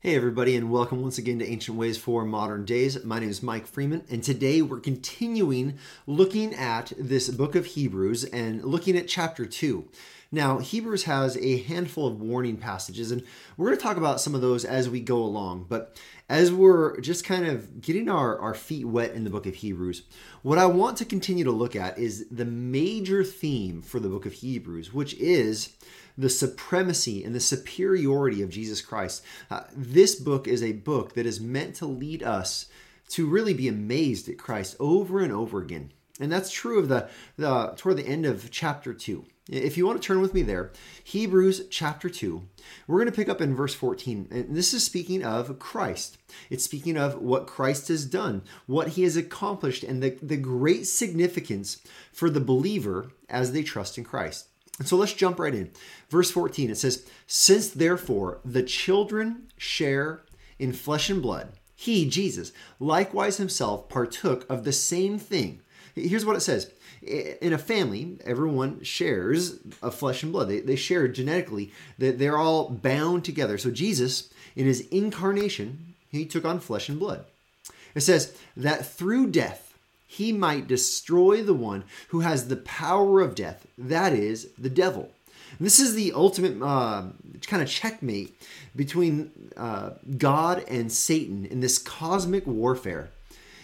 Hey, everybody, and welcome once again to Ancient Ways for Modern Days. My name is Mike Freeman, and today we're continuing looking at this book of Hebrews and looking at chapter 2. Now, Hebrews has a handful of warning passages, and we're going to talk about some of those as we go along. But as we're just kind of getting our, our feet wet in the book of Hebrews, what I want to continue to look at is the major theme for the book of Hebrews, which is the supremacy and the superiority of Jesus Christ. Uh, this book is a book that is meant to lead us to really be amazed at Christ over and over again. And that's true of the, the toward the end of chapter 2. If you want to turn with me there, Hebrews chapter 2, we're going to pick up in verse 14. And this is speaking of Christ. It's speaking of what Christ has done, what he has accomplished, and the, the great significance for the believer as they trust in Christ. And so let's jump right in. Verse 14, it says, Since therefore the children share in flesh and blood, he, Jesus, likewise himself partook of the same thing. Here's what it says in a family, everyone shares of flesh and blood. They, they share genetically, that they're all bound together. So Jesus, in his incarnation, he took on flesh and blood. It says that through death, he might destroy the one who has the power of death, that is, the devil. And this is the ultimate uh, kind of checkmate between uh, God and Satan in this cosmic warfare.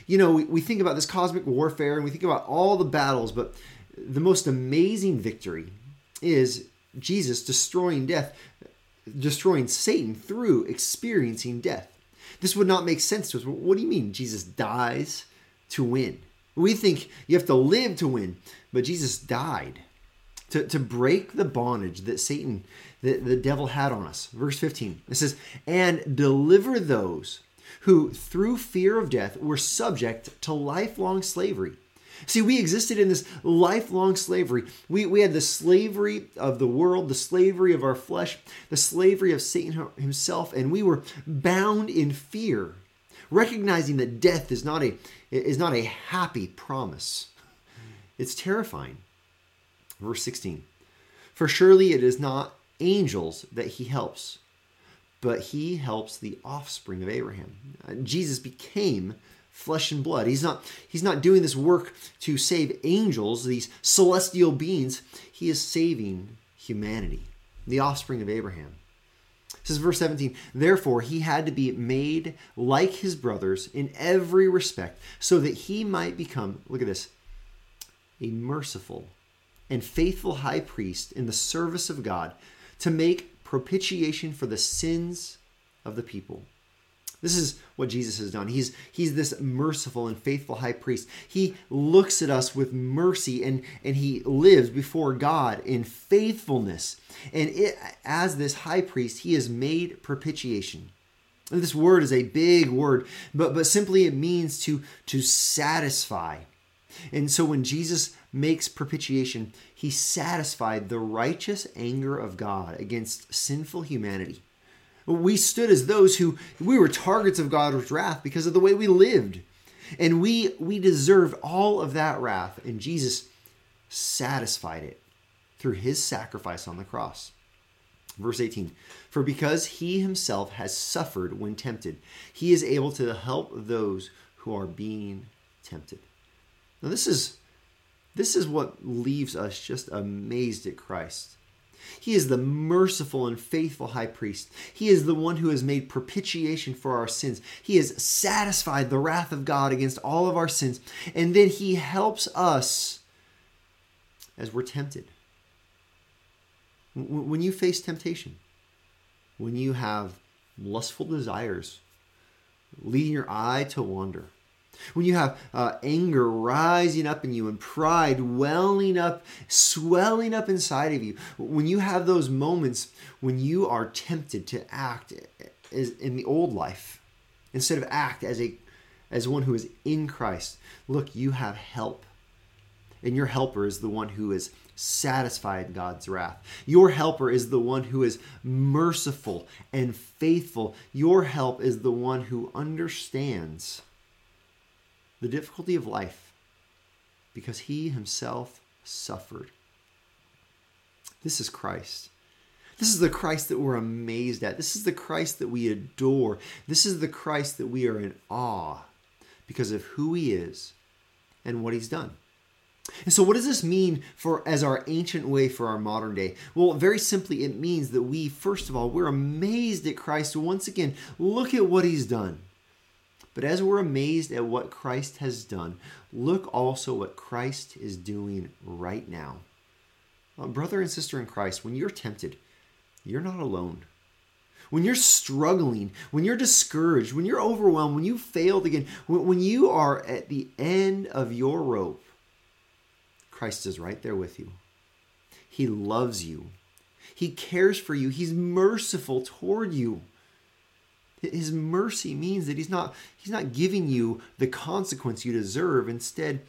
You know, we, we think about this cosmic warfare and we think about all the battles, but the most amazing victory is Jesus destroying death, destroying Satan through experiencing death. This would not make sense to us. What do you mean Jesus dies to win? We think you have to live to win, but Jesus died to, to break the bondage that Satan, the, the devil had on us. Verse 15, it says, and deliver those who, through fear of death, were subject to lifelong slavery. See, we existed in this lifelong slavery. We, we had the slavery of the world, the slavery of our flesh, the slavery of Satan himself, and we were bound in fear recognizing that death is not a is not a happy promise. It's terrifying. Verse 16. For surely it is not angels that he helps, but he helps the offspring of Abraham. Uh, Jesus became flesh and blood. He's not he's not doing this work to save angels, these celestial beings. He is saving humanity, the offspring of Abraham. This is verse 17, therefore he had to be made like his brothers in every respect, so that he might become, look at this, a merciful and faithful high priest in the service of God to make propitiation for the sins of the people. This is what Jesus has done. He's, he's this merciful and faithful high priest. He looks at us with mercy and, and he lives before God in faithfulness. And it, as this high priest, he has made propitiation. And this word is a big word, but, but simply it means to, to satisfy. And so when Jesus makes propitiation, he satisfied the righteous anger of God against sinful humanity. We stood as those who we were targets of God's wrath because of the way we lived. And we we deserved all of that wrath and Jesus satisfied it through his sacrifice on the cross. Verse 18 For because he himself has suffered when tempted, he is able to help those who are being tempted. Now this is this is what leaves us just amazed at Christ. He is the merciful and faithful high priest. He is the one who has made propitiation for our sins. He has satisfied the wrath of God against all of our sins. And then he helps us as we're tempted. When you face temptation, when you have lustful desires leading your eye to wander, when you have uh, anger rising up in you and pride welling up, swelling up inside of you, when you have those moments when you are tempted to act as in the old life instead of act as a as one who is in Christ, look, you have help. And your helper is the one who is satisfied God's wrath. Your helper is the one who is merciful and faithful. Your help is the one who understands the difficulty of life because he himself suffered. This is Christ. This is the Christ that we're amazed at. This is the Christ that we adore. This is the Christ that we are in awe because of who he is and what he's done. And so what does this mean for as our ancient way for our modern day? Well, very simply it means that we first of all we're amazed at Christ once again. Look at what he's done. But as we're amazed at what Christ has done, look also what Christ is doing right now. Brother and sister in Christ, when you're tempted, you're not alone. When you're struggling, when you're discouraged, when you're overwhelmed, when you failed again, when, when you are at the end of your rope, Christ is right there with you. He loves you. He cares for you. He's merciful toward you. His mercy means that he's not he's not giving you the consequence you deserve. Instead,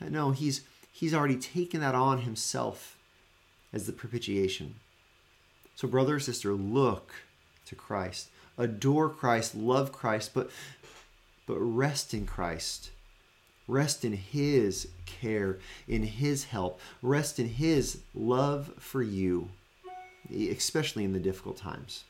no, he's he's already taken that on himself as the propitiation. So brother or sister, look to Christ. Adore Christ, love Christ, but but rest in Christ. Rest in his care, in his help. Rest in his love for you, especially in the difficult times.